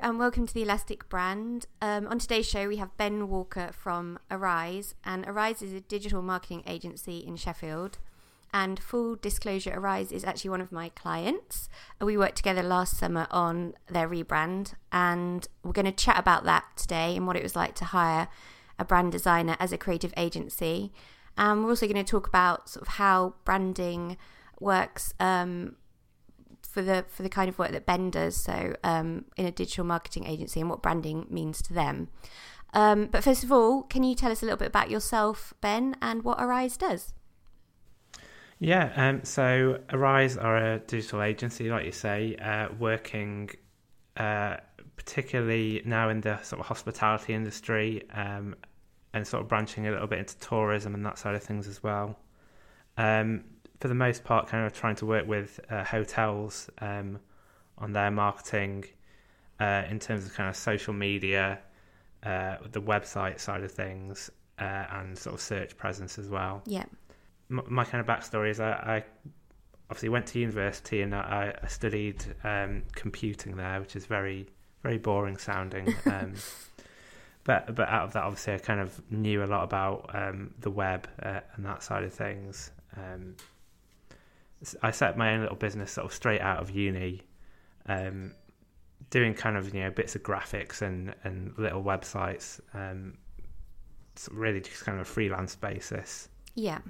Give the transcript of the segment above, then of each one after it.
And welcome to the Elastic brand. Um, on today's show, we have Ben Walker from Arise, and Arise is a digital marketing agency in Sheffield. And full disclosure, Arise is actually one of my clients. We worked together last summer on their rebrand, and we're going to chat about that today and what it was like to hire a brand designer as a creative agency. And we're also going to talk about sort of how branding works um, for the for the kind of work that Ben does. So um, in a digital marketing agency and what branding means to them. Um, but first of all, can you tell us a little bit about yourself, Ben, and what Arise does? Yeah, um, so Arise are a digital agency, like you say, uh, working uh, particularly now in the sort of hospitality industry um, and sort of branching a little bit into tourism and that side of things as well. Um, for the most part, kind of trying to work with uh, hotels um, on their marketing uh, in terms of kind of social media, uh, the website side of things, uh, and sort of search presence as well. Yeah my kind of backstory is I, I obviously went to university and I, I studied um, computing there, which is very very boring sounding. Um, but but out of that, obviously, I kind of knew a lot about um, the web uh, and that side of things. Um, I set my own little business sort of straight out of uni, um, doing kind of you know bits of graphics and and little websites, um, really just kind of a freelance basis. Yeah.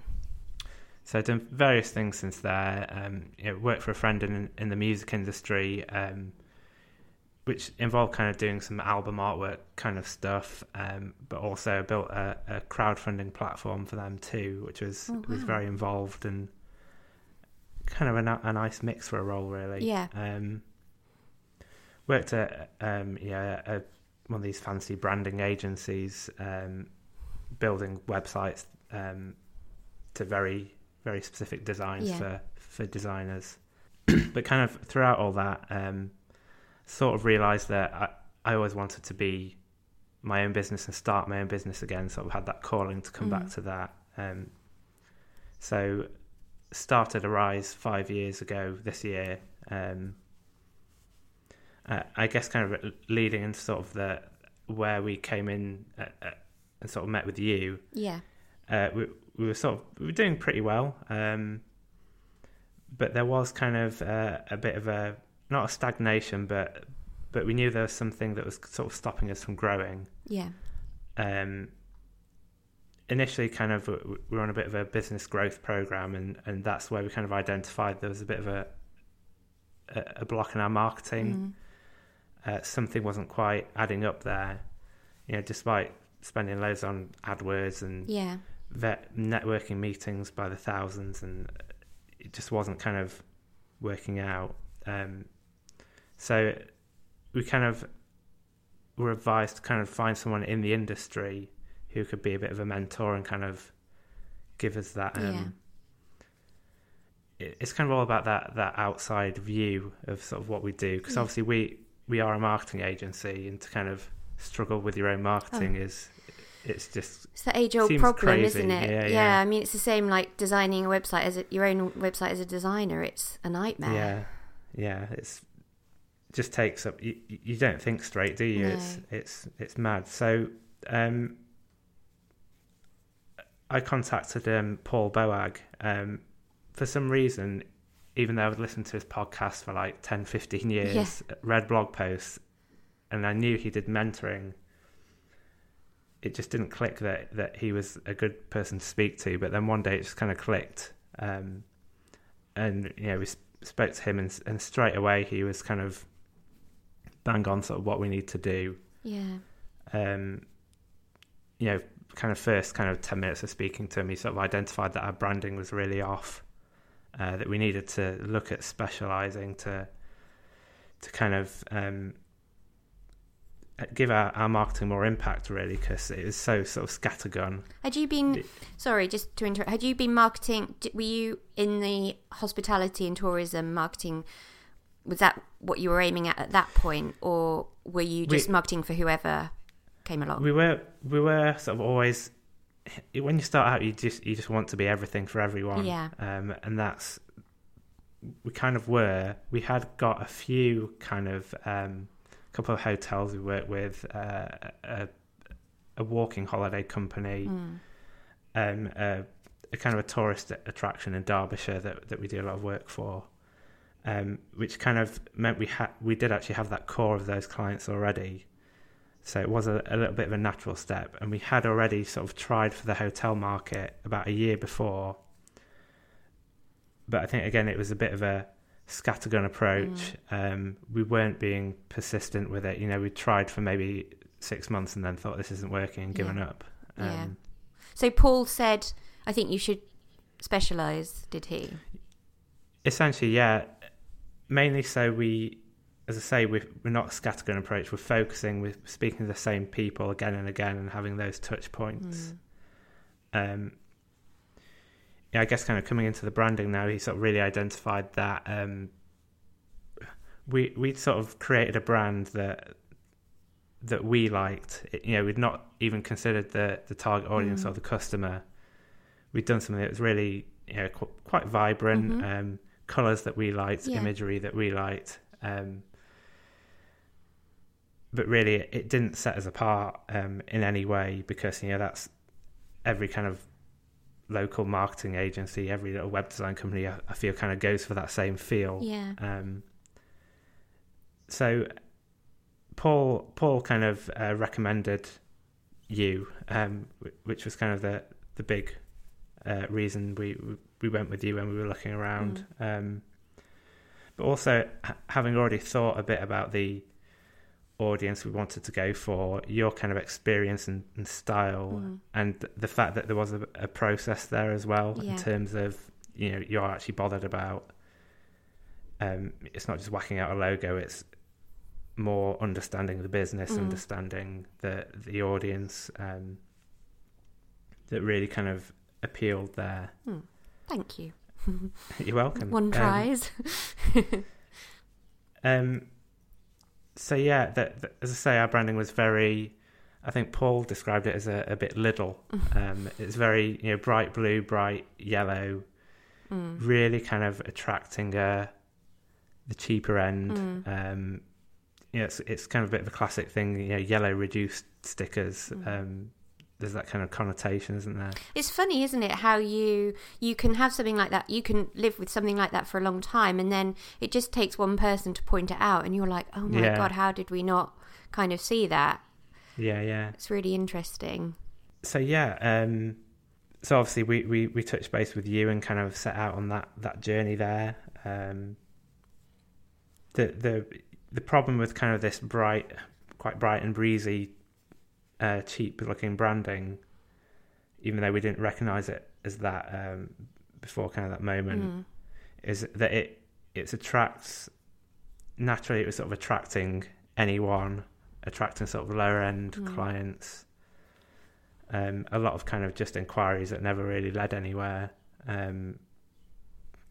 So I've done various things since there. Um, you know, worked for a friend in in the music industry, um, which involved kind of doing some album artwork kind of stuff, um, but also built a, a, crowdfunding platform for them too, which was oh, wow. was very involved and kind of a, a, nice mix for a role, really. Yeah. Um, worked at um, yeah a, one of these fancy branding agencies, um, building websites to very very specific designs yeah. for for designers. but kind of throughout all that, um, sort of realised that I, I always wanted to be my own business and start my own business again. Sort of had that calling to come mm. back to that. Um, so started Arise five years ago this year. Um, uh, I guess kind of leading into sort of the where we came in uh, uh, and sort of met with you. Yeah. Uh, we, we were sort of we were doing pretty well, um, but there was kind of uh, a bit of a not a stagnation, but but we knew there was something that was sort of stopping us from growing. Yeah. Um, initially, kind of we were on a bit of a business growth program, and and that's where we kind of identified there was a bit of a a, block in our marketing. Mm. Uh, something wasn't quite adding up there. You know, despite spending loads on AdWords and yeah vet networking meetings by the thousands, and it just wasn't kind of working out. Um, so we kind of were advised to kind of find someone in the industry who could be a bit of a mentor and kind of give us that. Um, yeah. It's kind of all about that that outside view of sort of what we do because yeah. obviously we we are a marketing agency and to kind of struggle with your own marketing oh. is it's just it's the age old problem, crazy. isn't it? Yeah, yeah, yeah, I mean, it's the same like designing a website as a, your own website as a designer. It's a nightmare. Yeah, yeah. It's just takes up. You, you don't think straight, do you? No. It's it's it's mad. So, um, I contacted um, Paul Boag. Um, for some reason, even though I'd listened to his podcast for like 10, 15 years, yeah. read blog posts, and I knew he did mentoring it just didn't click that that he was a good person to speak to. But then one day it just kind of clicked, um, and you know we spoke to him, and, and straight away he was kind of bang on sort of what we need to do. Yeah. Um, you know, kind of first kind of ten minutes of speaking to him, he sort of identified that our branding was really off. Uh, that we needed to look at specializing to to kind of um, give our, our marketing more impact really because it was so sort of scattergun. Had you been sorry, just to interrupt? Had you been marketing? Were you in the hospitality and tourism marketing? Was that what you were aiming at at that point, or were you just we, marketing for whoever came along? We were we were sort of always when you start out, you just you just want to be everything for everyone. Yeah, um, and that's we kind of were. We had got a few kind of. Um, couple of hotels we worked with, uh, a, a walking holiday company, Mm. um, a, a kind of a tourist attraction in Derbyshire that, that we do a lot of work for, um, which kind of meant we had we did actually have that core of those clients already. So it was a, a little bit of a natural step, and we had already sort of tried for the hotel market about a year before. But I think again it was a bit of a scattergun approach. Um, we weren't being persistent with it. You know, we tried for maybe six months and then thought this isn't working and given Yeah. up. Yeah. Um, So Paul said, "I think you should specialize." Did he? Essentially, yeah. Mainly so we, as I say, we're, we're not a scattergun approach. We're focusing, we're speaking to the same people again and again and having those touch points. Mm. Um, yeah, I guess kind of coming into the branding now, he sort of really identified that um, we we sort of created a brand that that we liked. It- you know, we'd not even considered the the target audience Mm. or the customer. We'd done something that was really you know qu- quite vibrant, Mhm. um, colors that we liked, Yeah. imagery that we liked. Um, but really, it, it didn't set us apart um, in any way because you know that's every kind of local marketing agency, every little web design company, I, I feel kind of goes for that same feel. Yeah. Um, so Paul Paul kind of uh, recommended you, um, which was kind of the the big uh, reason we we went with you when we were looking around. Um, but also having already thought a bit about the audience we wanted to go for, your kind of experience and, and style, Mm. and the fact that there was a, a process there as well Yeah. in terms of you know you're actually bothered about. Um, it's not just whacking out a logo; it's more understanding the business, Mm. understanding the the audience. Um, that really kind of appealed there. Thank you. You're welcome. One Um. Um, so yeah, that, that- as I say, our branding was very. I think Paul described it as a, a bit little. Um, it's very you know bright blue, bright yellow, Mm. really kind of attracting uh, the cheaper end. Mm. Um, you know, it's it's kind of a bit of a classic thing. You know, yellow reduced stickers. Mm. Um, there's that kind of connotation, isn't there? It's funny, isn't it? How you you can have something like that. You can live with something like that for a long time, and then it just takes one person to point it out, and you're like, "Oh my Yeah. god, how did we not kind of see that?" Yeah, yeah. It's really interesting. so yeah um so obviously we, we we touched base with you and kind of set out on that that journey there um the the the problem with kind of this bright quite bright and breezy uh cheap looking branding even though we didn't recognize it as that um before kind of that moment Mm. is that it it attracts naturally it was sort of attracting anyone attracting sort of lower end Mm. clients um a lot of kind of just inquiries that never really led anywhere um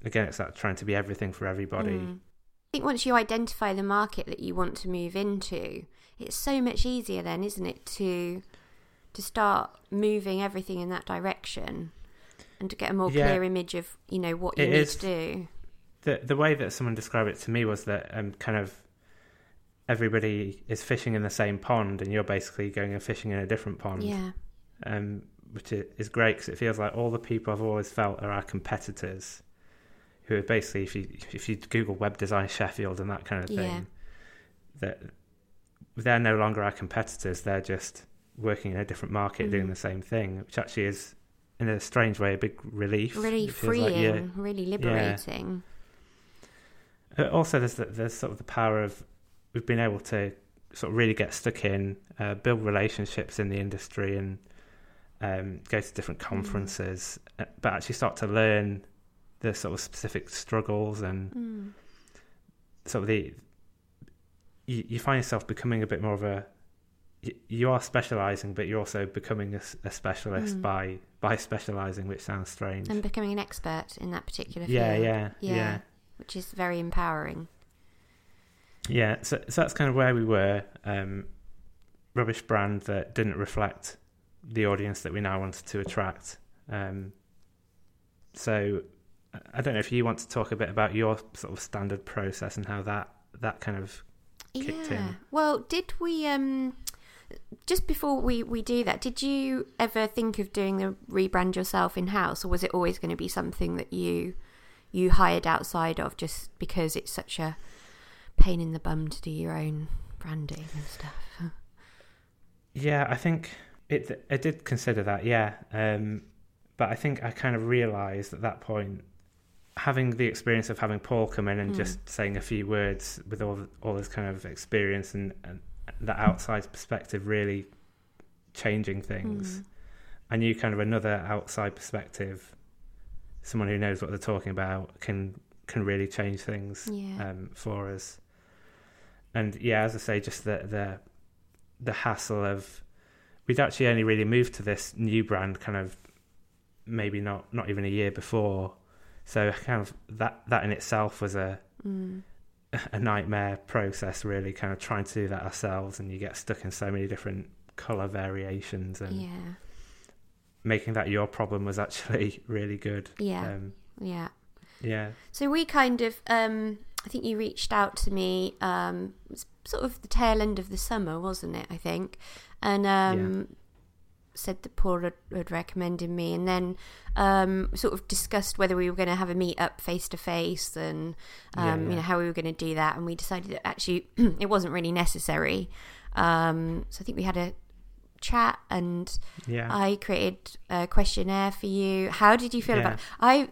again it's that trying to be everything for everybody Mm. I think once you identify the market that you want to move into, it's so much easier then, isn't it, to to start moving everything in that direction and to get a more Yeah. clear image of you know what you It need is. to do. the the way that someone described it to me was that um kind of everybody is fishing in the same pond and you're basically going and fishing in a different pond Yeah, um, which is great because it feels like all the people I've always felt are our competitors, who are basically, if you if you Google web design Sheffield and that kind of thing, Yeah. that they're no longer our competitors. They're just working in a different market, doing Mm. the same thing, which actually is, in a strange way, a big relief. really freeing, like you're- really liberating. Uh, also, there's the, there's sort of the power of we've been able to sort of really get stuck in, uh, build relationships in the industry, and um, go to different conferences, uh, but actually start to learn the sort of specific struggles and Mm. sort of the you, you find yourself becoming a bit more of a you, are specializing, but you're also becoming a specialist Mm. by by specializing, which sounds strange. And becoming an expert in that particular yeah, field. yeah, Yeah. yeah. which is very empowering. Yeah, so, so that's kind of where we were. Um, rubbish brand that didn't reflect the audience that we now wanted to attract. Um, so I- I don't know if you want to talk a bit about your sort of standard process and how that that kind of kicked yeah. in. Well, did we um just before we we do that, did you ever think of doing the rebrand yourself in house or was it always going to be something that you you hired outside of just because it's such a pain in the bum to do your own branding and stuff? Yeah, I think it. I did consider that. Yeah, um, but I think I kind of realised at that point, having the experience of having Paul come in and Mm. just saying a few words with all all this kind of experience and, and that outside perspective, really changing things. Mm. I knew kind of another outside perspective, someone who knows what they're talking about, can can really change things Yeah. um, for us. And yeah, as I say, just the the the hassle of we'd actually only really moved to this new brand kind of maybe not not even a year before. So kind of that that in itself was a Mm. a nightmare process really kind of trying to do that ourselves and you get stuck in so many different color variations and Yeah. making that your problem was actually really good. Yeah. Um, Yeah. yeah. So we kind of, um, I think you reached out to me, um, it was sort of the tail end of the summer, wasn't it? I think, and um, said that Paul had, had recommended me, and then um, sort of discussed whether we were going to have a meet up face to face, and um, Yeah, you know how we were going to do that, and we decided that actually it wasn't really necessary. Um, so I think we had a chat and Yeah. I created a questionnaire for you. How did you feel Yeah. about? I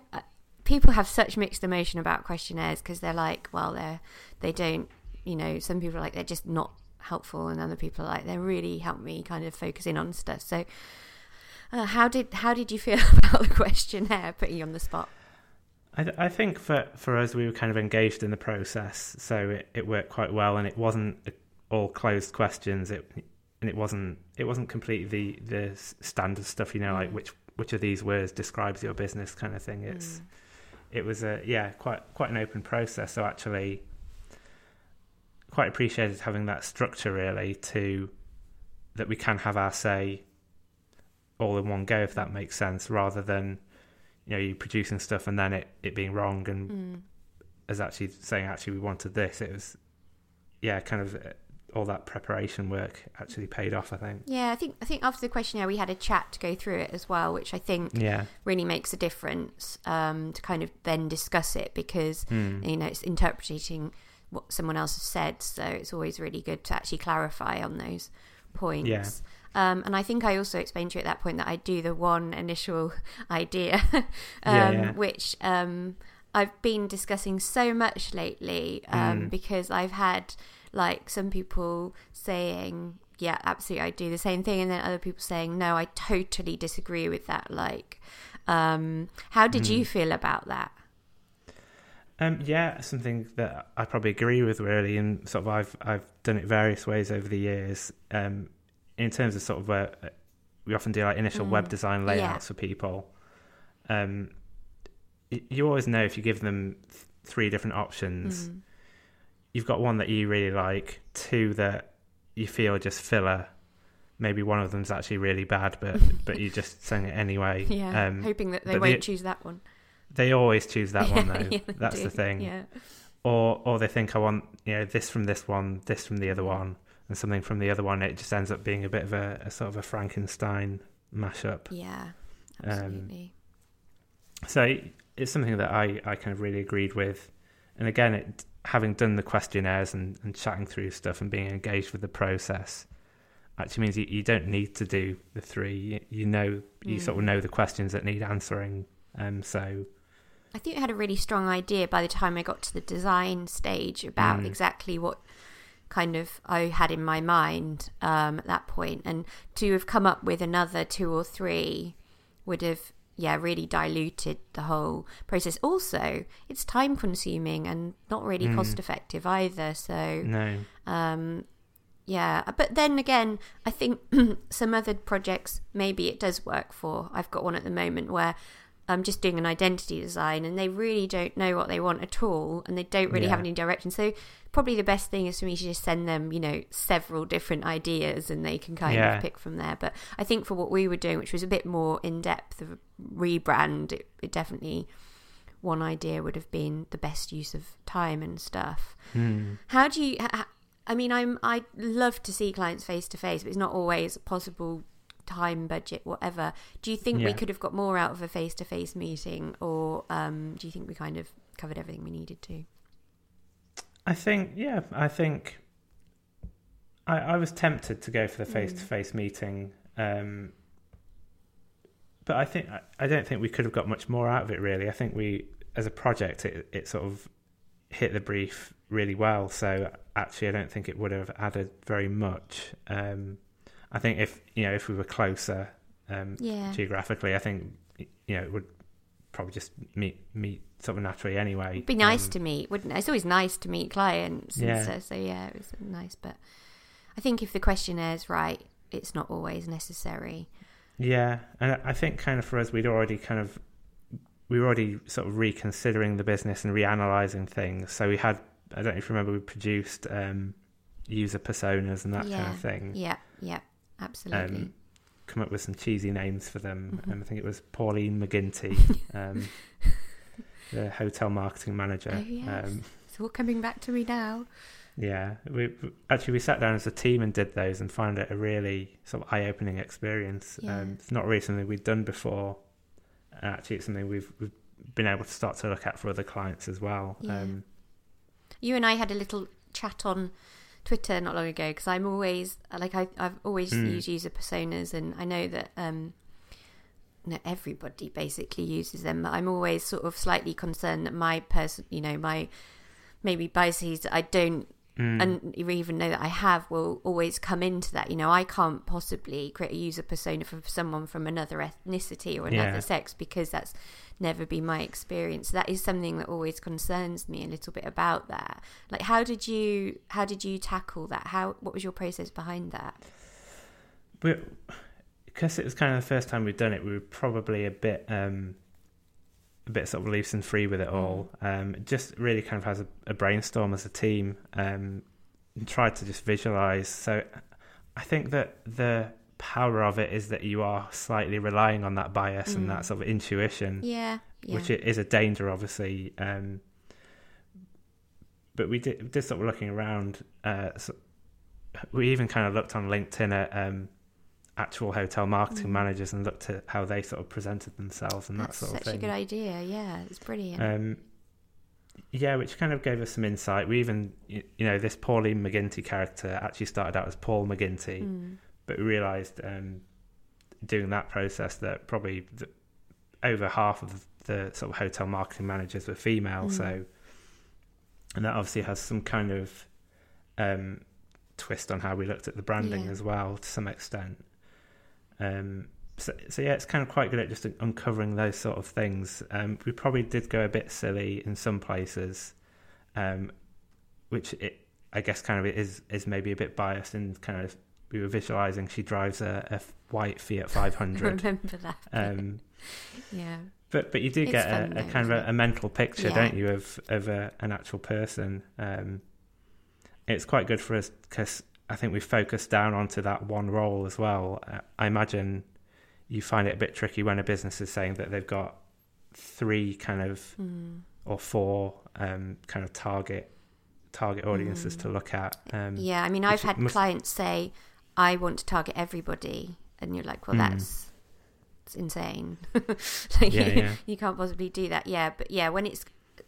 people have such mixed emotion about questionnaires because they're like, well, they're they don't, you know, some people are like they're just not helpful, and other people like they really helped me kind of focus in on stuff. So, uh, how did how did you feel about the questionnaire? Putting you on the spot. I, th- I think for, for us, we were kind of engaged in the process, so it, it worked quite well, and it wasn't all closed questions. It and it wasn't it wasn't completely the the standard stuff, you know, like Mm. which which of these words describes your business kind of thing. It's it was a yeah quite quite an open process. So actually, quite appreciated having that structure really to that we can have our say all in one go if that makes sense, rather than you know you producing stuff and then it it being wrong and Mm. as actually saying actually we wanted this. It was yeah kind of uh, all that preparation work actually paid off. I think. Yeah, I think I think after the questionnaire we had a chat to go through it as well, which I think Yeah. really makes a difference um, to kind of then discuss it because Mm. you know it's interpreting what someone else has said so it's always really good to actually clarify on those points Yeah. um, and I think I also explained to you at that point that I do the one initial idea um, Yeah, yeah. which um, I've been discussing so much lately um, Mm. because I've had like some people saying yeah absolutely I do the same thing and then other people saying no I totally disagree with that like um, how did you Mm. feel about that Um, yeah, something that I probably agree with really, and sort of I've I've done it various ways over the years. Um, in terms of sort of where we often do like initial Mm. web design layouts for people. Um, you always know if you give them th- three different options, Mm. you've got one that you really like, two that you feel just filler. Maybe one of them's actually really bad, but but you just sing it anyway. yeah Um, hoping that they won't the- choose that one they always choose that one though. Yeah, That's do. the thing. yeah or or they think I want you know this from this one, this from the other one, and something from the other one. It just ends up being a bit of a, a sort of a Frankenstein mashup. yeah Um, absolutely So it's something that I, I kind of really agreed with. And again, it, having done the questionnaires and, and chatting through stuff and being engaged with the process actually means you, you don't need to do the three. You, you know, you sort of Mm. know the questions that need answering. Um, so I think I had a really strong idea by the time I got to the design stage about Mm. exactly what kind of I had in my mind um, at that point, and to have come up with another two or three would have yeah really diluted the whole process. Also, it's time consuming and not really Mm. cost effective either. So no, um, yeah, but then again, I think some other projects maybe it does work for. I've got one at the moment where I'm just doing an identity design and they really don't know what they want at all and they don't really have any direction. So probably the best thing is for me to just send them, you know, several different ideas and they can kind Yeah. of pick from there. But I think for what we were doing, which was a bit more in depth of a rebrand, it, it definitely one idea would have been the best use of time and stuff. Hmm. How do you? I mean, I'm I love to see clients face to face, but it's not always possible. Time, budget, whatever. Do you think we could have got more out of a face to face meeting, or um, do you think we kind of covered everything we needed to? I think, yeah, I think I, I was tempted to go for the face to face meeting, um, but I think I, I don't think we could have got much more out of it. Really, I think we, as a project, it, it sort of hit the brief really well. So actually, I don't think it would have added very much. Um, I think if you know if we were closer um, Yeah, geographically, I think you know it would probably just meet meet sort of naturally anyway. It'd be nice Um, to meet, wouldn't it? It's always nice to meet clients. And Yeah. so, so yeah, it was nice. But I think if the questionnaiere's right, it's not always necessary. Yeah, and I- think kind of for us, we'd already kind of we were already sort of reconsidering the business and reanalyzing things. So we had I don't know if you remember we produced um, user personas and that kind of thing. Yeah, yeah, absolutely. Um, come up with some cheesy names for them. Mhm. Um, I think it was Pauline McGinty, um, the hotel marketing manager. Oh, yes. um, it's all coming back to me now. yeah, we actually we sat down as a team and did those and found it a really sort of eye-opening experience. Yeah. Um, it's not really something we'd done before. Actually, it's something we've, we've been able to start to look at for other clients as well. Yeah. Um, You and I had a little chat on Twitter not long ago because I'm always like I, I've always Mm. used user personas, and I know that um, no, everybody basically uses them. But I'm always sort of slightly concerned that my person, you know, my maybe biases I don't mm, and even know that I have will always come into that. You know, I can't possibly create a user persona for someone from another ethnicity or another Yeah. sex because that's never been my experience. That is something that always concerns me a little bit about that. Like, how did you how did you tackle that? How what was your process behind that? because it was kind of the first time we'd done it, we were probably a bit, um, a bit sort of loose and free with it all. Um, just really kind of has a, a brainstorm as a team, um, and tried to just visualize. So, I think that the power of it is that you are slightly relying on that bias and Mm. that sort of intuition, Yeah, yeah, which is a danger, obviously. Um, but we did, did sort of looking around. Uh, so we even kind of looked on LinkedIn at um, actual hotel marketing Mm. managers and looked at how they sort of presented themselves and that's that sort of thing. such a good idea. Yeah, it's brilliant. Um, yeah, which kind of gave us some insight. We even, you know, this Pauline McGinty character actually started out as Paul McGinty, Mm. but we realised um, doing that process that probably th- over half of the sort of hotel marketing managers were female. Mm. So, and that obviously has some kind of um, twist on how we looked at the branding Yeah. as well to some extent. Um, so, so yeah, it's kind of quite good at just uncovering those sort of things. Um, we probably did go a bit silly in some places, um, which it, I guess kind of is is maybe a bit biased and kind of we were visualizing she drives a, a white Fiat I 500. remember that. um, yeah, but but you do It's get a, though, a kind of a, a mental picture, Yeah. don't you, of of a, an actual person. Um, it's quite good for us because I think we focus down onto that one role as well. Uh, I imagine you find it a bit tricky when a business is saying that they've got three kind of mm. or four um, kind of target target audiences Mm. to look at. Um, Yeah, I mean, I've had must- clients say, "I want to target everybody," and you're like, "Well, Mm. that's it's insane. like, Yeah, you, yeah. you can't possibly do that." Yeah, but yeah, when it's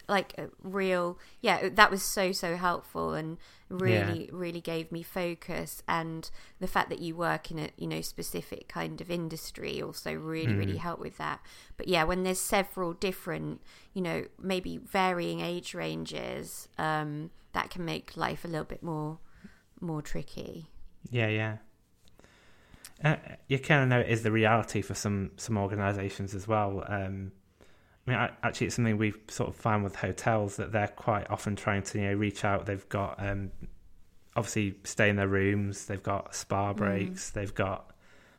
like real, yeah, that was so so helpful and really really gave me focus and the fact that you work in a you know specific kind of industry also really really Mm. helped with that but yeah when there's several different you know maybe varying age ranges um that can make life a little bit more more tricky Yeah, yeah. Uh, you kind of know it is the reality for some some organisations as well. Um, I mean, I, actually, it's something we've sort of found with hotels that they're quite often trying to you know reach out. They've got um, obviously stay in their rooms. They've got spa breaks. They've got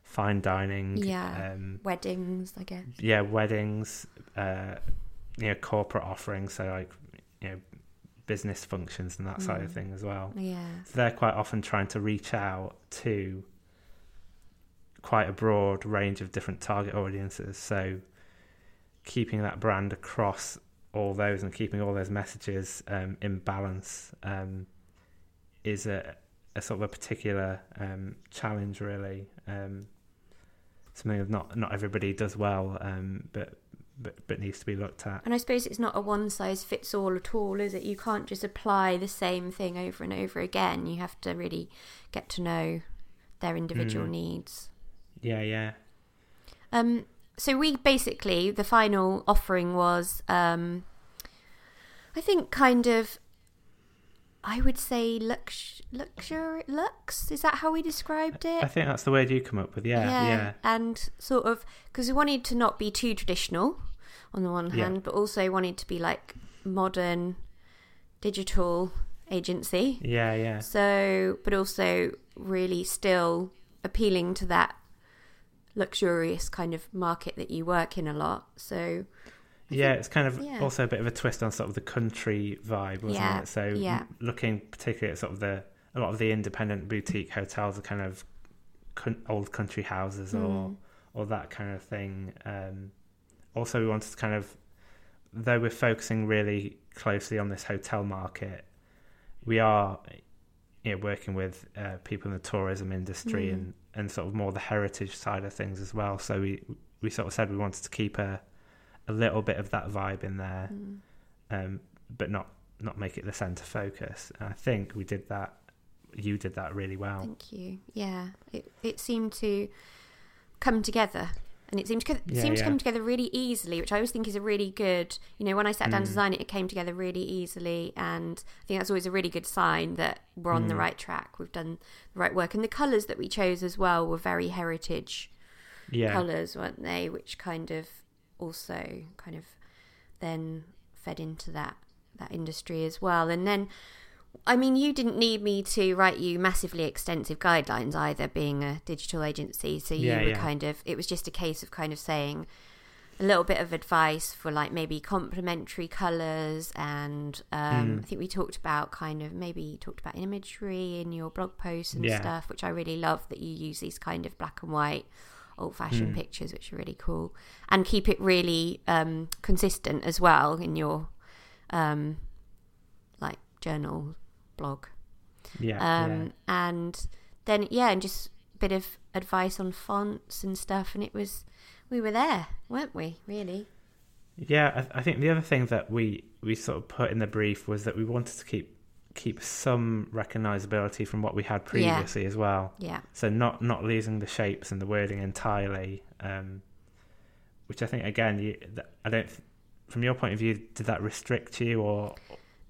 fine dining. Yeah. Um, weddings i guess yeah, weddings. Uh, you know, corporate offerings. So like you know, business functions and that side of Mm. thing as well yeah they're quite often trying to reach out to quite a broad range of different target audiences. So keeping that brand across all those and keeping all those messages um, in balance um, is a, a sort of a particular um, challenge, really. Um, something that not not everybody does well, um, but but but needs to be looked at. And I suppose it's not a one size fits all at all, is it? You can't just apply the same thing over and over again. You have to really get to know their individual Mm. needs. Yeah, yeah, Um, so we basically the final offering was, um, I think, kind of. I would say lux, luxury, lux. Is that how we described it? I think that's the word you come up with. Yeah, yeah, And sort of because we wanted to not be too traditional on the one Yeah. hand, but also wanted to be like modern, digital agency. yeah, yeah. So, but also really still appealing to that luxurious kind of market that you work in a lot. So, I Yeah, think- it's kind of yeah. also a bit of a twist on sort of the country vibe, wasn't Yeah, it? So yeah. looking particularly at sort of the a lot of the independent boutique hotels are kind of con- old country houses or Mm. or that kind of thing. Um, also, we wanted to kind of, though we're focusing really closely on this hotel market, we are you know, working with uh, people in the tourism industry Mm. and, and sort of more the heritage side of things as well. So we we sort of said we wanted to keep a a little bit of that vibe in there, Mm. um, but not not make it the center focus. And I think we did that. You did that really well. Thank you. Yeah, it it seemed to come together, and it seemed to, it Yeah, to come together really easily, which I always think is a really good. You know, when I sat down to Mm. design it, it came together really easily, and I think that's always a really good sign that we're on the Mm. right track. We've done the right work, and the colours that we chose as well were very heritage Yeah, colours, weren't they? Which kind of also kind of then fed into that that industry as well. And then, I mean, you didn't need me to write you massively extensive guidelines either, being a digital agency. So you Yeah, were yeah. kind of it was just a case of kind of saying a little bit of advice for like maybe complementary colours and um, Mm. I think we talked about kind of maybe you talked about imagery in your blog posts and Yeah. stuff which I really love that you use these kind of black and white old fashioned Mm. pictures which are really cool and keep it really um, consistent as well in your um, like journal blog yeah, um, yeah. and then yeah, and just a bit of advice on fonts and stuff, and it was we were there, weren't we? Really? Yeah, I, I think the other thing that we we sort of put in the brief was that we wanted to keep keep some recognizability from what we had previously as well. Yeah, So not not losing the shapes and the wording entirely, um, which I think again, you, I don't. From your point of view, did that restrict you or?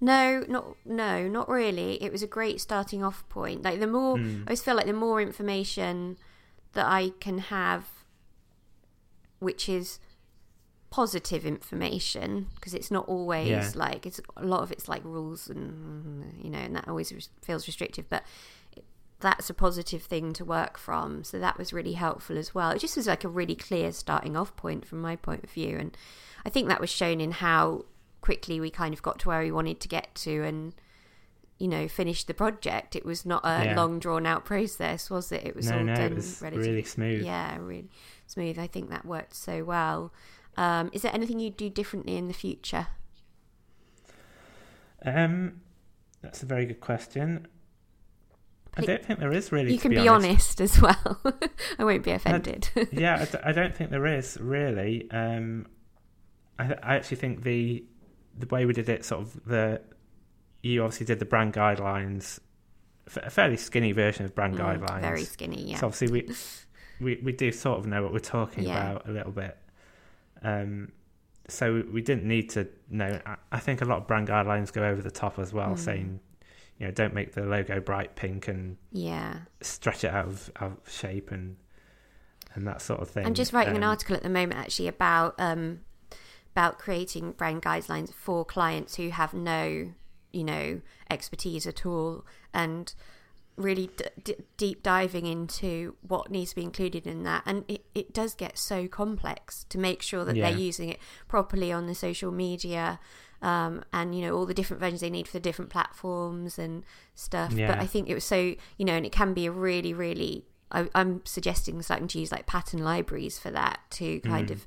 No, not no, not really. It was a great starting off point. Like the more Mm, I always feel like the more information that I can have, which is positive information, because it's not always Yeah. like it's a lot of it's like rules and you know, and that always res- feels restrictive, but. That's a positive thing to work from, so that was really helpful as well. It just was like a really clear starting off point from my point of view, and I think that was shown in how quickly we kind of got to where we wanted to get to, and you know, finished the project. It was not a Yeah. long drawn out process, was it? It was no, all no, done was really smooth. yeah, really smooth. I think that worked so well. Um, is there anything you'd do differently in the future? Um, that's a very good question. I don't think there is really. you can be, be, honest. honest. as well. I won't be offended. yeah, I, d- I don't think there is really. Um, I, I actually think the the way we did it, sort of the you obviously did the brand guidelines, a fairly skinny version of brand Mm, guidelines. Very skinny, yeah. So obviously we we we do sort of know what we're talking Yeah. about a little bit. Um, so we didn't need to know. I, think a lot of brand guidelines go over the top as well, Mm. saying you know don't make the logo bright pink and yeah. stretch it out of, out of shape and and that sort of thing. I'm just writing an Um, article at the moment actually about um, about creating brand guidelines for clients who have no, you know, expertise at all, and really d- d- deep diving into what needs to be included in that. And it, it does get so complex to make sure that Yeah. they're using it properly on the social media. Um, and you know all the different versions they need for the different platforms and stuff. But I think it was so you know, and it can be a really, really I, I'm suggesting starting to use like pattern libraries for that to kind Mm. of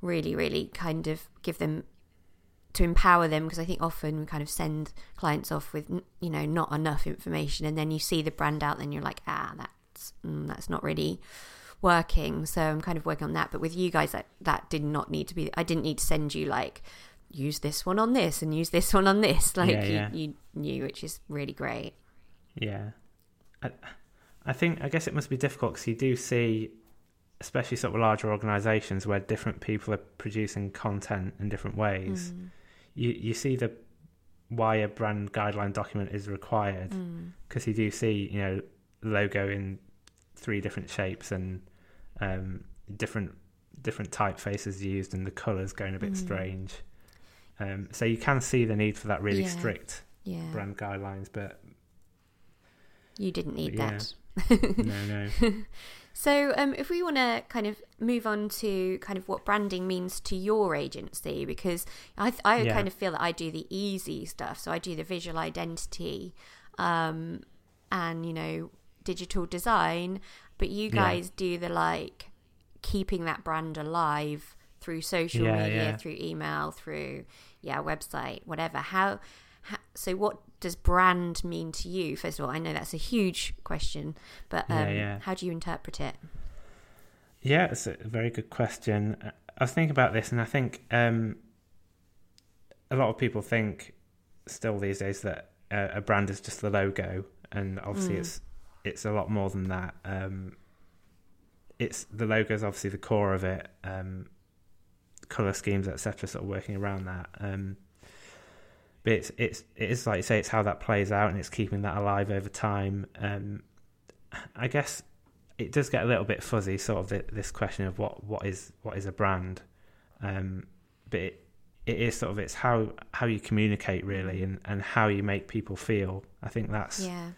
really, really kind of give them to empower them because I think often we kind of send clients off with you know not enough information, and then you see the brand out, then you're like, ah, that's mm, that's not really working. So I'm kind of working on that. But with you guys, that that did not need to be. I didn't need to send you like use this one on this and use this one on this. Like Yeah, yeah. You, you knew, which is really great. Yeah, I, I think I guess it must be difficult because you do see, especially sort of larger organisations where different people are producing content in different ways. Mm. You you see the why a brand guideline document is required Mm. because you do see you know logo in three different shapes and um, different different typefaces used and the colours going a bit Mm. strange. Um, so you can see the need for that really Yeah. strict Yeah. brand guidelines, but You didn't need Yeah. that. no, no. So, um, if we want to kind of move on to kind of what branding means to your agency, because I, th- I Yeah. kind of feel that I do the easy stuff. So I do the visual identity, um, and you know, digital design. But you Yeah. guys do the like keeping that brand alive through social Yeah, media, yeah. through email, through yeah, website, whatever. How, how? So, what does brand mean to you? First of all, I know that's a huge question, but um, Yeah, yeah. how do you interpret it? Yeah, it's a very good question. I was thinking about this, and I think um, a lot of people think still these days that uh, a brand is just the logo, and obviously Mm. it's it's a lot more than that. Um, it's the logo is obviously the core of it. Um, color schemes, etc., sort of working around that. But it's it's it is like you say, it's how that plays out, and it's keeping that alive over time. Um, I guess it does get a little bit fuzzy, sort of thi- this question of what, what is what is a brand, um, but it, it is sort of it's how how you communicate really, and, and how you make people feel. I think that's Yeah,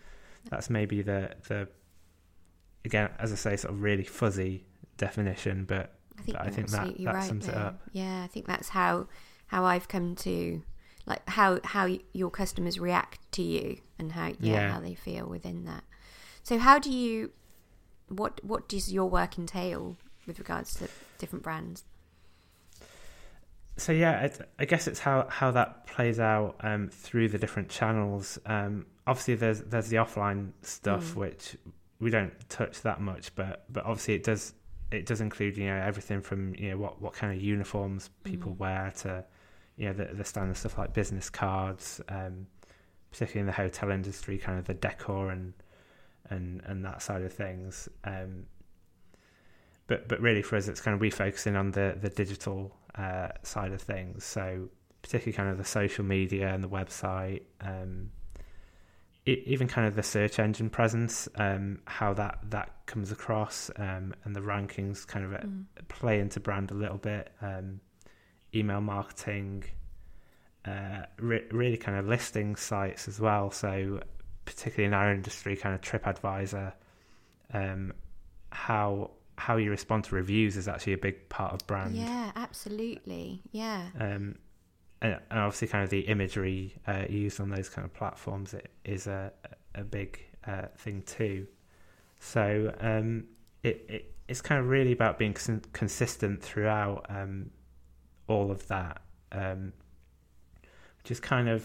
that's maybe the the again as I say, sort of really fuzzy definition, but I think But I think that- that right sums it up. Yeah, I think that's how how I've come to like how how your customers react to you and how yeah, Yeah. how they feel within that. So how do you what what does your work entail with regards to different brands? so yeah, it, I guess it's how, how that plays out um, through the different channels. Um, obviously, there's there's the offline stuff Mm. which we don't touch that much, but but obviously it does it does include you know everything from you know what, what kind of uniforms people Mm. wear to you know the the standard stuff like business cards, um, particularly in the hotel industry, kind of the decor and and and that side of things. Um, but but really for us, it's kind of refocusing on the the digital uh, side of things. So particularly kind of the social media and the website, um, even kind of the search engine presence, um, how that that comes across, um, and the rankings kind of uh, Mm. play into brand a little bit. Um, email marketing, uh, re- really kind of listing sites as well. So particularly in our industry, kind of TripAdvisor, um, how how you respond to reviews is actually a big part of brand. Yeah, absolutely. Yeah. Um, and, and obviously, kind of the imagery uh, used on those kind of platforms is a a big uh, thing too. So um, it, it it's kind of really about being cons- consistent throughout um, all of that, um, which is kind of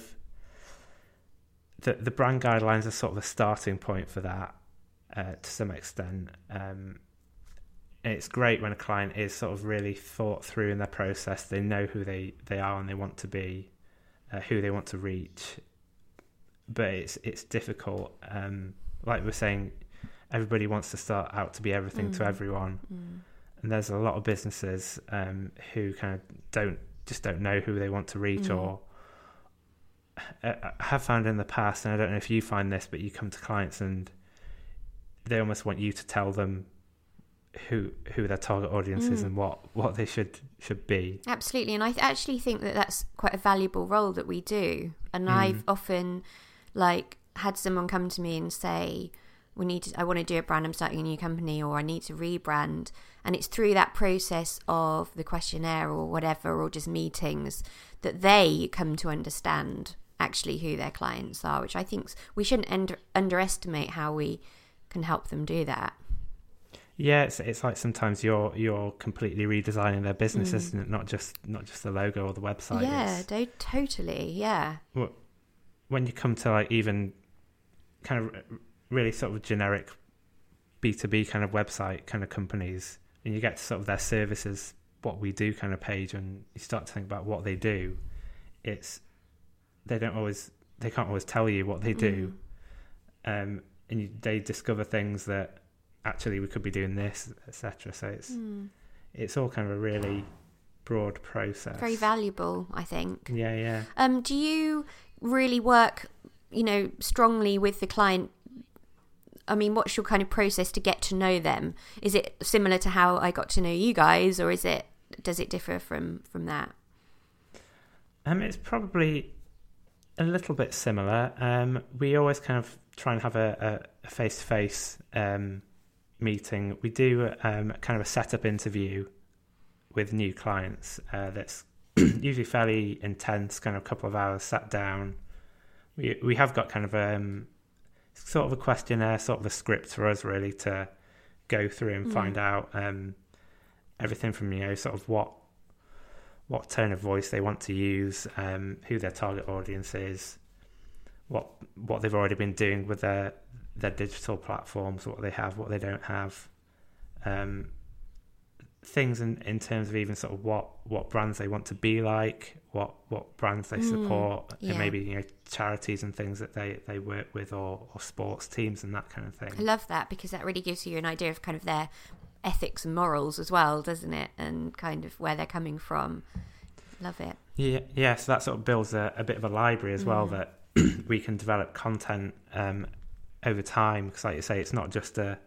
the the brand guidelines are sort of a starting point for that uh, to some extent. Um, it's great when a client is sort of really thought through in their process. They know who they, they are and they want to be, uh, who they want to reach. But it's it's difficult. Um, like we're saying, everybody wants to start out to be everything to Mm. everyone, Mm. And there's a lot of businesses um, who kind of don't just don't know who they want to reach Mm. or I I have found in the past, and I don't know if you find this, but you come to clients and they almost want you to tell them who who their target audience is Mm. and what, what they should should be. Absolutely, and I th- actually think that that's quite a valuable role that we do. And Mm. I've often like had someone come to me and say, "We need to. I want to do a brand. I'm starting a new company, or I need to rebrand." And it's through that process of the questionnaire or whatever, or just meetings, that they come to understand actually who their clients are. Which I think we shouldn't under- underestimate how we can help them do that. Yeah, it's it's like sometimes you're you're completely redesigning their business, Mm. isn't it? Not just not just the logo or the website. yeah, do- totally. Yeah. Well, when you come to like even kind of really sort of generic B two B kind of website kind of companies, and you get to sort of their services, what we do kind of page, and you start to think about what they do. It's they don't always they can't always tell you what they do, Mm. um, and you, they discover things that actually we could be doing this, etc. So it's Mm. it's all kind of a really broad process. Very valuable, I think. Yeah, yeah. Um, do you really work, you know, strongly with the client? I mean, what's your kind of process to get to know them? Is it similar to how I got to know you guys, or is it does it differ from from that? Um, it's probably a little bit similar. Um, we always kind of try and have a, a face-to-face um, meeting. We do um, kind of a setup interview with new clients uh, that's usually fairly intense, kind of a couple of hours sat down. We we have got kind of um, sort of a questionnaire, sort of a script for us really to go through and Mm. find out um, everything from you know sort of what what tone of voice they want to use, um, who their target audience is, what what they've already been doing with their their digital platforms, what they have, what they don't have, um, things in, in terms of even sort of what, what brands they want to be like, what what brands they Mm, support, yeah. and maybe you know charities and things that they, they work with, or, or sports teams and that kind of thing. I love that because that really gives you an idea of kind of their ethics and morals as well, doesn't it? And kind of where they're coming from. Love it. Yeah, yeah. So that sort of builds a, a bit of a library as well Mm. that we can develop content um, over time. Because, like you say, it's not just a,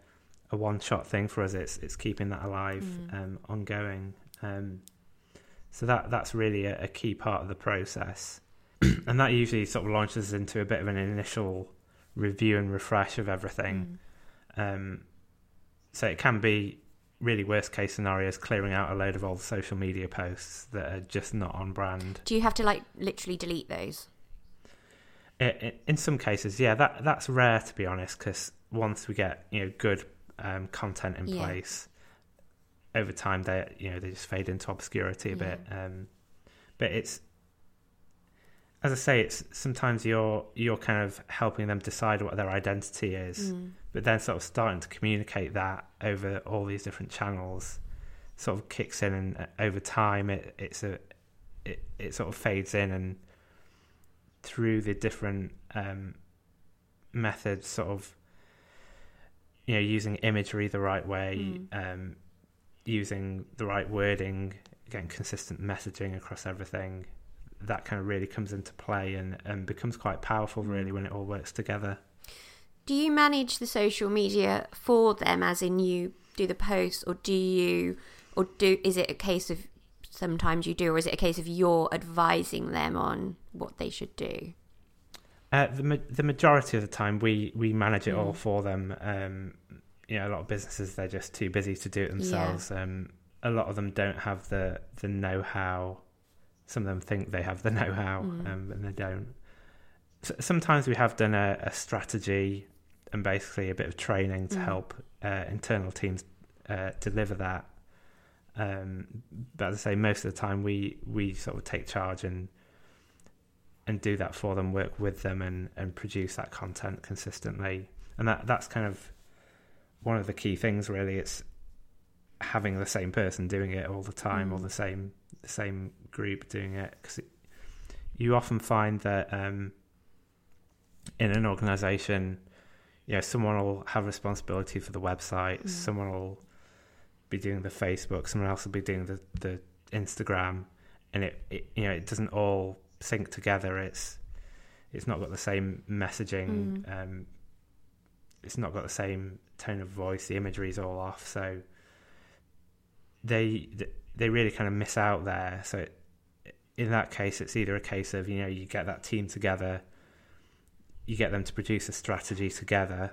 a one shot thing for us. It's it's keeping that alive, Mm. um, ongoing. Um, so that that's really a, a key part of the process, and that usually sort of launches into a bit of an initial review and refresh of everything. Mm. Um, so it can be really worst case scenarios, clearing out a load of old social media posts that are just not on brand. Do you have to like literally delete those? I- i- In some cases, yeah, that that's rare to be honest. Because once we get you know good um, content in Yeah. place, over time they you know they just fade into obscurity a bit. Um, but it's as I say, it's sometimes you're you're kind of helping them decide what their identity is, Mm. but then sort of starting to communicate that over all these different channels, sort of kicks in, and uh, over time it it's a it, it sort of fades in and through the different um, methods, sort of you know using imagery the right way, Mm. um, using the right wording, getting consistent messaging across everything. That kind of really comes into play and, and becomes quite powerful, really, when it all works together. Do you manage the social media for them, as in you do the posts, or do you, or do is it a case of sometimes you do, or is it a case of you're advising them on what they should do? Uh, the the majority of the time, we we manage it all Mm. for them. Um, you know, a lot of businesses they're just too busy to do it themselves. Um, a lot of them don't have the the know how. Some of them think they have the know how, Mm. um, and they don't. S- sometimes we have done a, a strategy and basically a bit of training to Mm. help uh, internal teams uh, deliver that. Um, but as I say, most of the time we we sort of take charge and and do that for them, work with them, and and produce that content consistently. And that that's kind of one of the key things. Really, it's having the same person doing it all the time, or Mm. the same the same group doing it, because you often find that um, in an organisation, you know, someone will have responsibility for the website, Mm. someone will be doing the Facebook, someone else will be doing the the Instagram, and it, it you know it doesn't all sync together. It's it's not got the same messaging. Mm. Um, it's not got the same tone of voice. The imagery is all off. So they they really kind of miss out there. So in that case, it's either a case of you know you get that team together, you get them to produce a strategy together,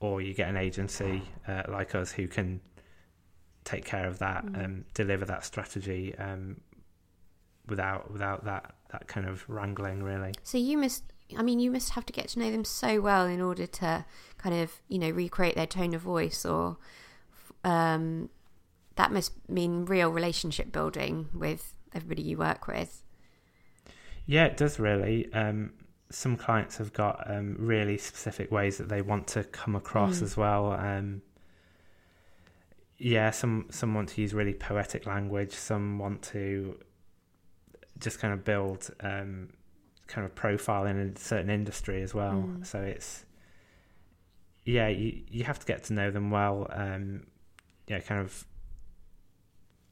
or you get an agency uh, like us who can take care of that Mm. and deliver that strategy um, without without that that kind of wrangling really. So you must, I mean, you must have to get to know them so well in order to kind of, you know, recreate their tone of voice or, um, that must mean real relationship building with everybody you work with. Yeah, it does really. Um, some clients have got um, really specific ways that they want to come across Mm. as well. Um, yeah, some some want to use really poetic language. Some want to just kind of build um, kind of profile in a certain industry as well. Mm. So it's yeah, you you have to get to know them well. Um, yeah, kind of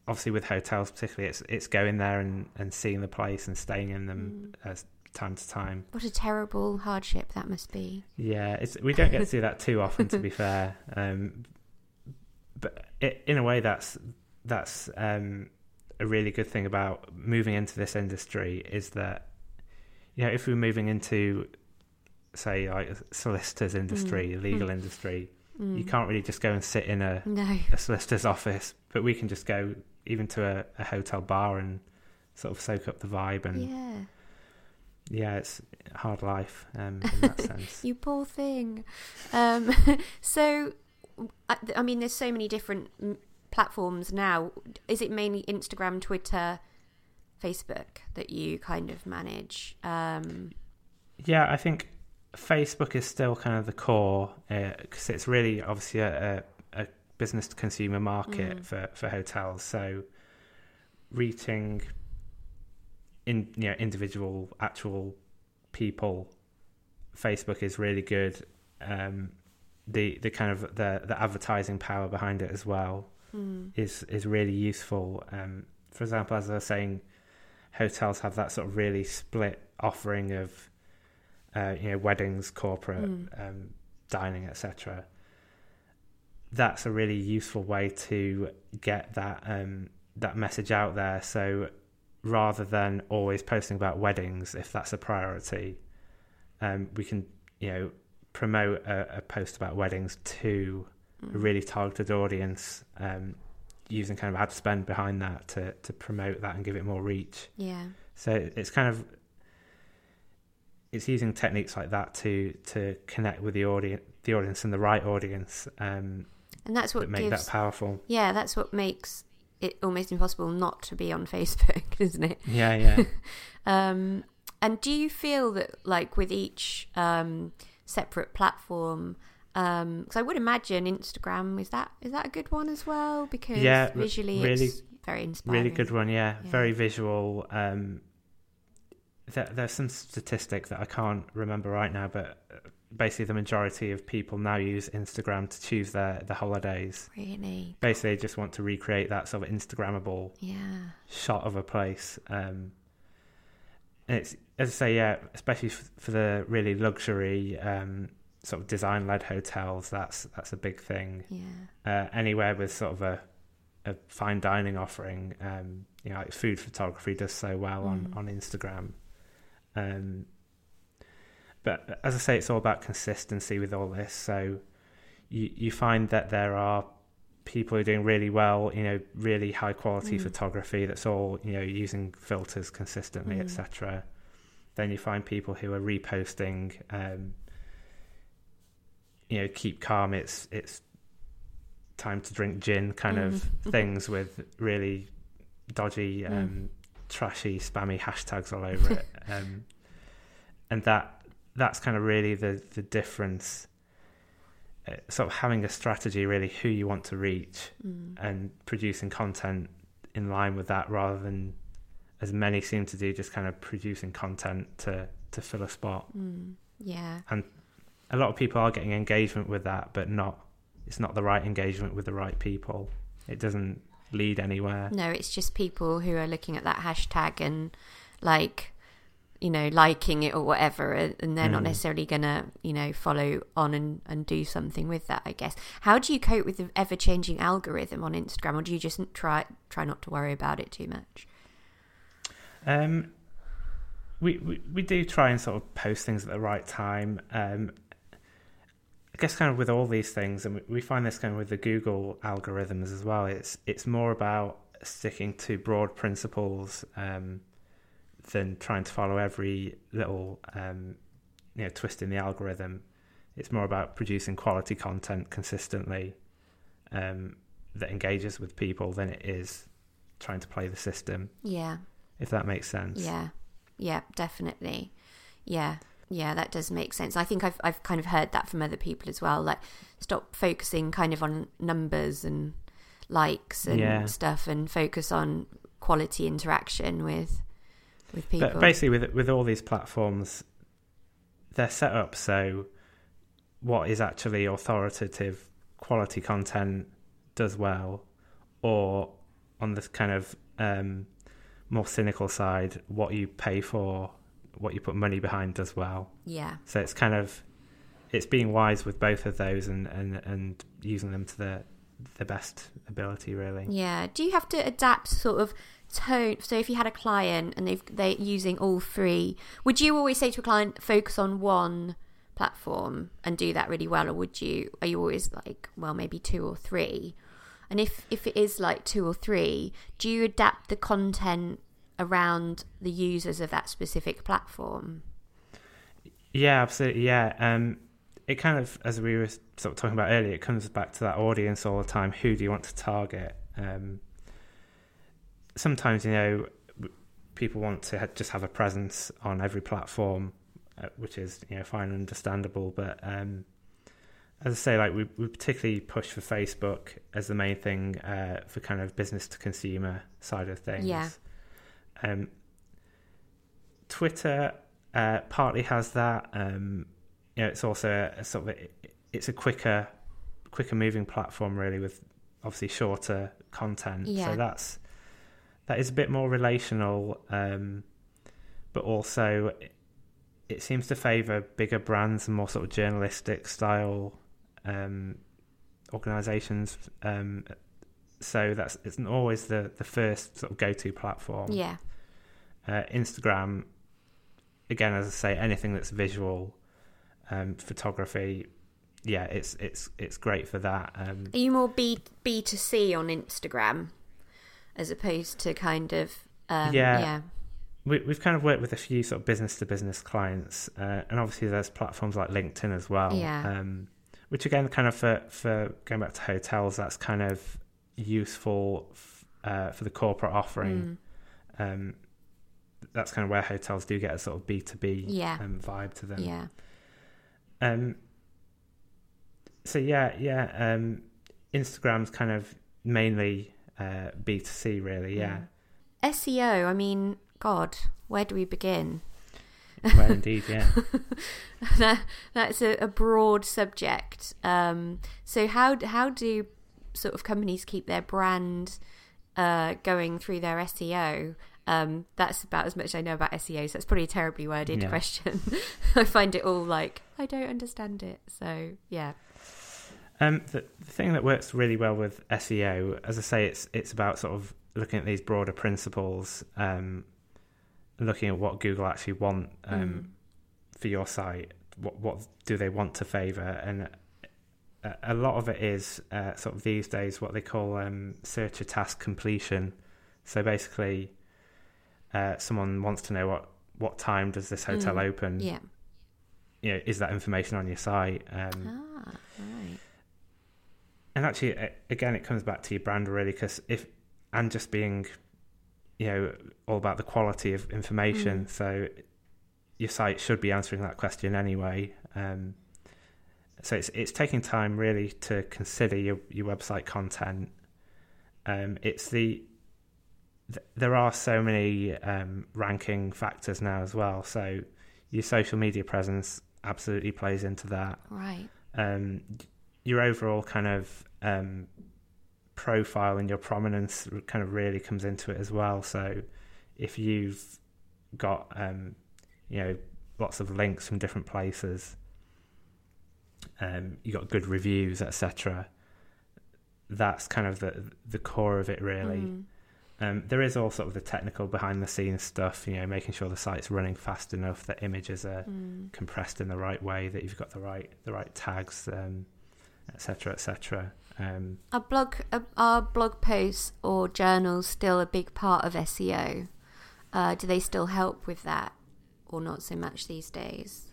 obviously with hotels particularly, it's it's going there and, and seeing the place and staying in them Mm. as time to time. What a terrible hardship that must be. Yeah, it's we don't get to do that too often, to be fair. Um, but it, in a way, that's that's um, a really good thing about moving into this industry is that you know if we're moving into say like solicitors industry, Mm. legal Mm. industry, Mm. you can't really just go and sit in a, No. a solicitor's office, but we can just go even to a, a hotel bar and sort of soak up the vibe and Yeah. yeah, it's hard life um, in that sense. You poor thing. Um, so, I, I mean, there's so many different mm, platforms now. Is it mainly Instagram, Twitter, Facebook that you kind of manage? Um, Yeah, I think Facebook is still kind of the core because it's really obviously a, a, a business to consumer market Mm. for, for hotels. So reaching in you know individual actual people, Facebook is really good. Um, the the kind of the the advertising power behind it as well mm, is is really useful. Um, for example, as I was saying, hotels have that sort of really split offering of, uh, you know, weddings, corporate, Mm. um, dining, etc. That's a really useful way to get that um, that message out there. So rather than always posting about weddings, if that's a priority, um, we can you know promote a, a post about weddings to mm. a really targeted audience um, using kind of ad spend behind that to, to promote that and give it more reach. Yeah. So it's kind of it's using techniques like that to to connect with the audience, the audience and the right audience And um, that's that what make gives. that powerful. yeah, that's what makes it almost impossible not to be on Facebook, isn't it? Yeah, yeah. Um, and do you feel that, like, with each um, separate platform, because I would imagine Instagram is that is that a good one as well? Because Yeah, visually, really- it's very inspiring. really good one. Yeah, Yeah. very visual. Um, there, there's some statistic that I can't remember right now, but uh, basically the majority of people now use Instagram to choose their the holidays. Really, basically they just want to recreate that sort of Instagrammable yeah. shot of a place. Um, and it's as I say, yeah, especially f- for the really luxury um, sort of design-led hotels. That's that's a big thing. Yeah. Uh, anywhere with sort of a a fine dining offering, um, you know, like food photography does so well on Mm. on Instagram. Um, but as I say, it's all about consistency with all this. So you you find that there are people who are doing really well, you know, really high quality Mm. photography that's all, you know, using filters consistently, Mm. etc. Then you find people who are reposting, um, you know, keep calm. It's it's time to drink gin kind of Mm. things with really dodgy, Mm. um, trashy, spammy hashtags all over it, um, and that that's kind of really the the difference. Uh, sort of having a strategy, really, who you want to reach, Mm. and producing content in line with that, rather than as many seem to do, just kind of producing content to to fill a spot. Mm. Yeah. A lot of people are getting engagement with that, but not. It's not the right engagement with the right people. It doesn't lead anywhere. No, it's just people who are looking at that hashtag and like you know liking it or whatever and and they're not Mm. necessarily gonna you know follow on and, and do something with that i guess how do you cope with the ever-changing algorithm on instagram or do you just try try not to worry about it too much Um, we, we we do try and sort of post things at the right time. Um, I guess kind of with all these things, and we, find this kind of with the Google algorithms as well. It's it's more about sticking to broad principles um, than trying to follow every little um, you know twist in the algorithm. It's more about producing quality content consistently, um, that engages with people than it is trying to play the system. Yeah. If that makes sense. Yeah. Yeah, definitely. Yeah. Yeah, that does make sense. I think I've I've kind of heard that from other people as well. Like stop focusing kind of on numbers and likes and Yeah. stuff and focus on quality interaction with with people. But basically, with with all these platforms, they're set up so what is actually authoritative quality content does well, or on this kind of um, more cynical side, what you pay for, what you put money behind does well. yeah. So it's kind of it's being wise with both of those and and, and using them to the the best ability, really. Yeah. Do you have to adapt sort of tone? So if you had a client and they've they're using all three, would you always say to a client focus on one platform and do that really well, or would you? Are you always like, well, maybe two or three? And if if it is like two or three, do you adapt the content around the users of that specific platform? Yeah, absolutely. Yeah. Um, it kind of, as we were sort of talking about earlier, it comes back to that audience all the time. Who do you want to target? Um, sometimes, you know, people want to ha- just have a presence on every platform, uh, which is, you know, fine and understandable. But um, as I say, like we, we particularly push for Facebook as the main thing uh, for kind of business to consumer side of things. Yeah. Um, Twitter uh, partly has that. Um, you know, it's also a, a sort of a, it's a quicker, quicker moving platform really with obviously shorter content. Yeah. So that's that is a bit more relational, um, but also it, it seems to favour bigger brands and more sort of journalistic style um, organisations. Um, so that's it's not always the the first sort of go to platform. Yeah. Uh, Instagram, again, as I say, anything that's visual, um, photography, yeah, it's it's it's great for that. Um, Are you more B B to C on Instagram as opposed to kind of um, Yeah. yeah we, we've kind of worked with a few sort of business to business clients, uh, and obviously there's platforms like LinkedIn as well. Yeah. Um, which again, kind of for for going back to hotels, that's kind of useful f- uh, for the corporate offering. Mm. Um, that's kind of where hotels do get a sort of B two B um, vibe to them. yeah Um. So yeah, yeah. Um, Instagram's kind of mainly uh, B two C, really. Yeah. SEO. I mean, God, where do we begin? well, indeed, yeah. that, that's a, a broad subject. Um, so how how do sort of companies keep their brand uh, going through their SEO? Um, that's about as much I know about SEO. So that's probably a terribly worded Yeah. question. I find it all like I don't understand it. So yeah, Um, the, the thing that works really well with SEO, as I say, it's it's about sort of looking at these broader principles, um, looking at what Google actually want um, Mm. for your site. What what do they want to favour? And a, lot of it is uh, sort of these days what they call um, search a task completion. So basically, uh, someone wants to know what what time does this hotel Mm. open? yeah. You know, is that information on your site? Um, Ah, right. and actually again it comes back to your brand really because if and just being you know all about the quality of information Mm. so your site should be answering that question anyway um, so it's it's taking time really to consider your your website content um, it's the th- there are so many um, ranking factors now as well so your social media presence absolutely plays into that Right. um, your overall kind of um, profile and your prominence kind of really comes into it as well. So if you've got um, you know lots of links from different places, um, you got good reviews, etc. That's kind of the the core of it, really. Mm. Um, there is all sort of the technical behind the scenes stuff, you know, making sure the site's running fast enough, that images are Mm. compressed in the right way, that you've got the right the right tags, um, etc. cetera, et cetera. Um, Are blog are, are blog posts or journals still a big part of SEO? Uh, do they still help with that, or not so much these days?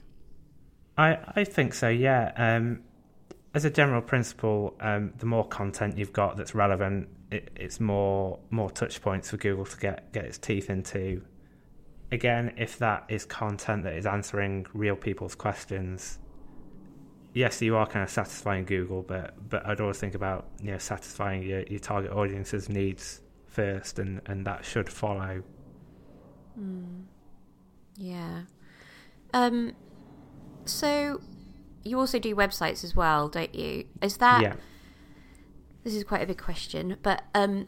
I I think so. Yeah. Um, as a general principle, um, the more content you've got that's relevant, it, it's more more touch points for Google to get get its teeth into. Again, if that is content that is answering real people's questions, yes, you are kind of satisfying Google, but but I'd always think about you know satisfying your, your target audience's needs first, and, and that should follow. Mm. Yeah. Um. So you also do websites as well, don't you? Is that? Yeah. This is quite a big question, but um,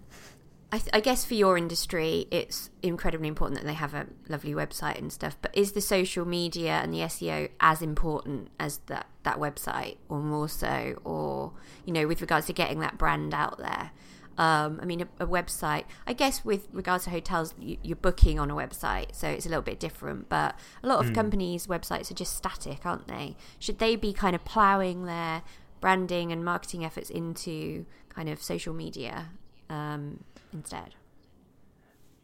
I, th- I, guess for your industry, it's incredibly important that they have a lovely website and stuff. But is the social media and the SEO as important as that that website, or more so, or you know, with regards to getting that brand out there? Um, I mean, a, a, website, I guess with regards to hotels, you, are booking on a website, so it's a little bit different. But a lot of mm. companies' websites are just static, aren't they? Should they be kind of ploughing their branding and marketing efforts into kind of social media um, instead?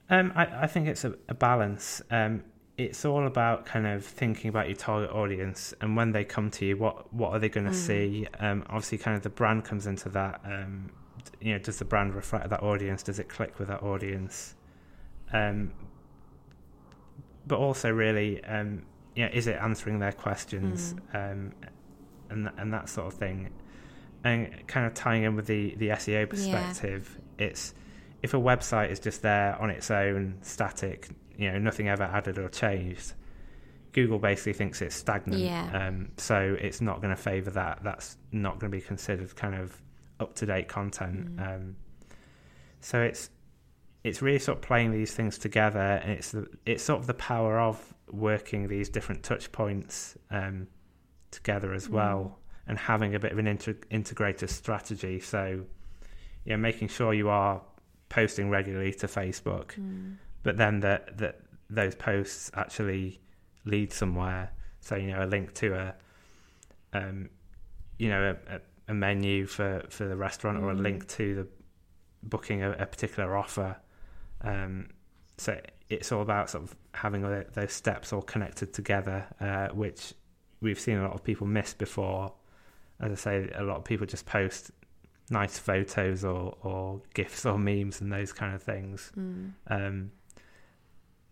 Um, I, I, think it's a, a balance. Um, it's all about kind of thinking about your target audience and when they come to you, what what are they going to mm. see? Um, obviously, kind of the brand comes into that um, you know, does the brand reflect that audience? Does it click with that audience? Um, but also, really, um, you know, is it answering their questions mm. um, and and that sort of thing? And kind of tying in with the the SEO perspective, yeah. it's if a website is just there on its own, static, you know, nothing ever added or changed. Google basically thinks it's stagnant, yeah. um, so it's not going to favour that. That's not going to be considered kind of up to date content. Mm. Um, so it's it's really sort of playing these things together, and it's the, it's sort of the power of working these different touch points um, together as mm. well, and having a bit of an inter- integrated strategy. So, yeah, making sure you are posting regularly to Facebook, mm. but then that that those posts actually lead somewhere. So you know, a link to a um, you know a, a a menu for, for the restaurant mm. or a mm. link to the booking a, a particular offer. Um, so it's all about sort of having those steps all connected together, uh, which we've seen a lot of people miss before. As I say, a lot of people just post nice photos or, or gifs or memes and those kind of things mm. um,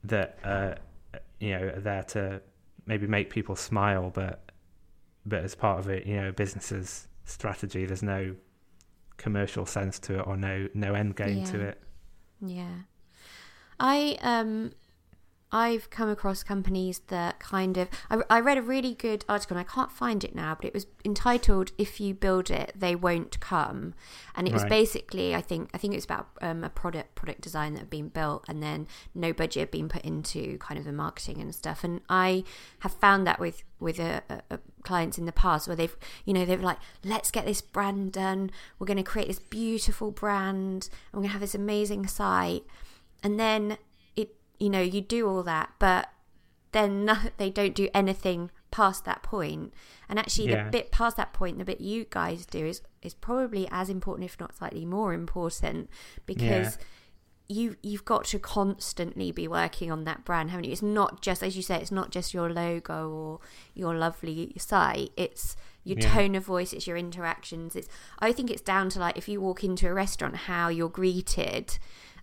that uh, you know are there to maybe make people smile, but but as part of it, you know, businesses strategy. There's no commercial sense to it or no no end game yeah. to it. Yeah. I um I've come across companies that kind of. I, I, read a really good article, and I can't find it now, but it was entitled "If You Build It, They Won't Come," and it was basically, I think, I think it was about um, a product product design that had been built, and then no budget had been put into kind of the marketing and stuff. And I have found that with with a, a, a clients in the past where they've, you know, they've like, let's get this brand done. We're going to create this beautiful brand, and we're going to have this amazing site, and then you know, you do all that, but then no, they don't do anything past that point. And actually, yeah. the bit past that point, the bit you guys do is is probably as important, if not slightly more important, because. Yeah. You you've got to constantly be working on that brand, haven't you? It's not just as you say, it's not just your logo or your lovely site. It's your yeah. tone of voice, it's your interactions. It's I think it's down to like if you walk into a restaurant, how you're greeted,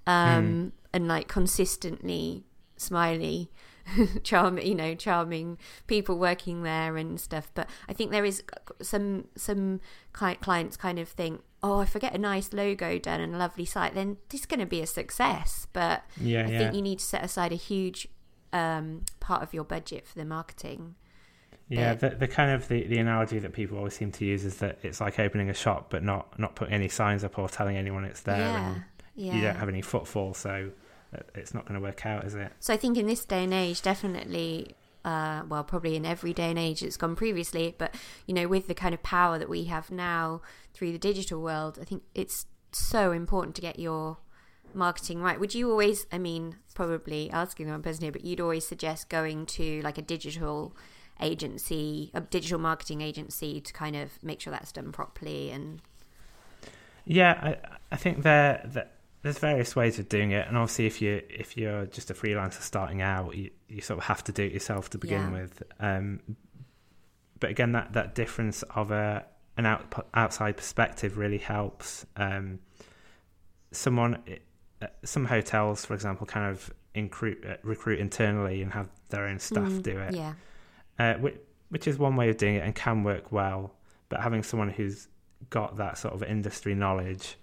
um, mm. and like consistently smiley charming you know charming people working there and stuff but i think there is some some clients kind of think oh if i get a nice logo done and a lovely site then this is going to be a success but yeah, i yeah. think you need to set aside a huge um, part of your budget for the marketing yeah, the, the kind of the, the analogy that people always seem to use is that it's like opening a shop but not not putting any signs up or telling anyone it's there. Yeah. And yeah. you don't have any footfall, so uh, it's not going to work out, is it? So I think in this day and age, definitely. Uh, well, probably in every day and age it's gone previously, but you know, with the kind of power that we have now through the digital world, I think it's so important to get your marketing right. Would you always, I mean, probably asking the wrong person here, but you'd always suggest going to like a digital agency, a digital marketing agency to kind of make sure that's done properly and. Yeah, I, I think there that there's various ways of doing it, and obviously, if you if you're just a freelancer starting out, you, you sort of have to do it yourself to begin yeah. with. Um, but again, that that difference of a an out, outside perspective really helps. Um, someone, uh, some hotels, for example, kind of recruit, uh, recruit internally and have their own staff Mm, do it, Yeah. uh, which, which is one way of doing it and can work well. But having someone who's got that sort of industry knowledge,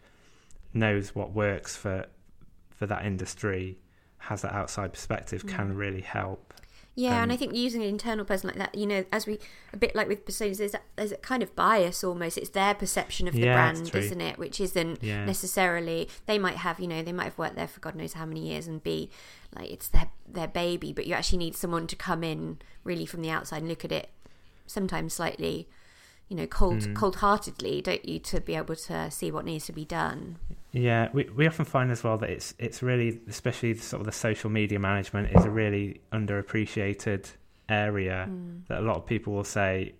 knows what works for for that industry, has that outside perspective, can Mm. really help. Yeah, and Um, I think using an internal person like that, you know, as we a bit like with personas, there's a, there's a kind of bias almost. It's their perception of the Yeah, brand, isn't it? Which isn't Yeah. necessarily they might have, you know, they might have worked there for God knows how many years and be like it's their their baby, but you actually need someone to come in really from the outside and look at it sometimes slightly, you know, cold Mm. cold heartedly, don't you, to be able to see what needs to be done. Yeah, we we often find as well that it's it's really, especially the sort of the social media management, is a really underappreciated area Mm. that a lot of people will say,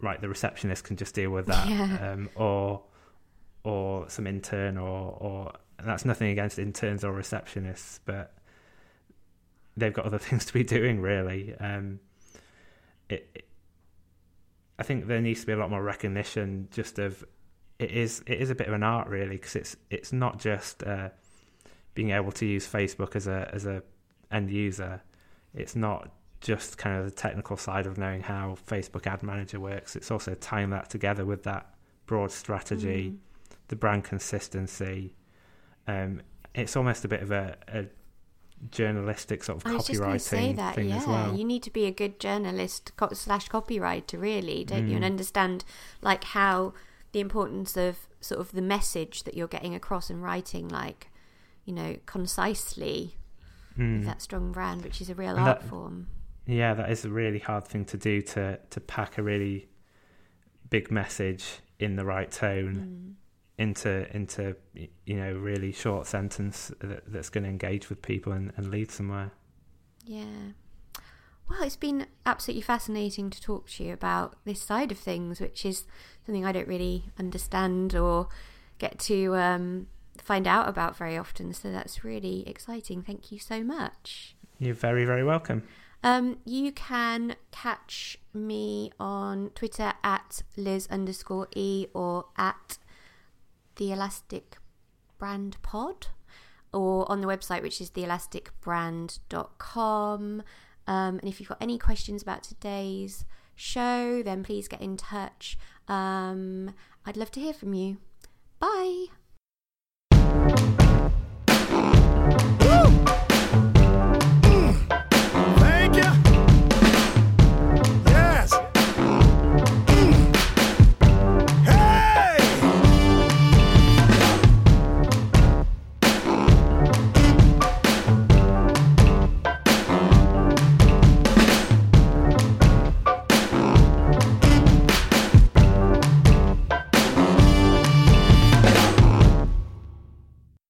right, the receptionist can just deal with that, Yeah. um, or or some intern, or or that's nothing against interns or receptionists, but they've got other things to be doing, really. Um, it, it, I think there needs to be a lot more recognition just of it is it is a bit of an art really because it's it's not just uh, being able to use Facebook as a as a end user. It's not just kind of the technical side of knowing how Facebook Ad Manager works. It's also tying that together with that broad strategy, Mm. the brand consistency. Um, it's almost a bit of a, a journalistic sort of I was just going copywriting say that, thing yeah. as well. You need to be a good journalist co- slash copywriter, really, don't you? And Mm. understand like how the importance of sort of the message that you're getting across and writing, like you know, concisely Mm. with that strong brand, which is a real And art that- form. Yeah, that is a really hard thing to do to to pack a really big message in the right tone Mm. Into into you know really short sentence that, that's going to engage with people and, and lead somewhere. Yeah. Well, it's been absolutely fascinating to talk to you about this side of things, which is something I don't really understand or get to um, find out about very often. So that's really exciting. Thank you so much. You're very very welcome. Um, you can catch me on Twitter at Liz underscore E or at the Elastic Brand Pod or on the website, which is theelasticbrand.com. Um, and if you've got any questions about today's show, then please get in touch. Um, I'd love to hear from you. Bye.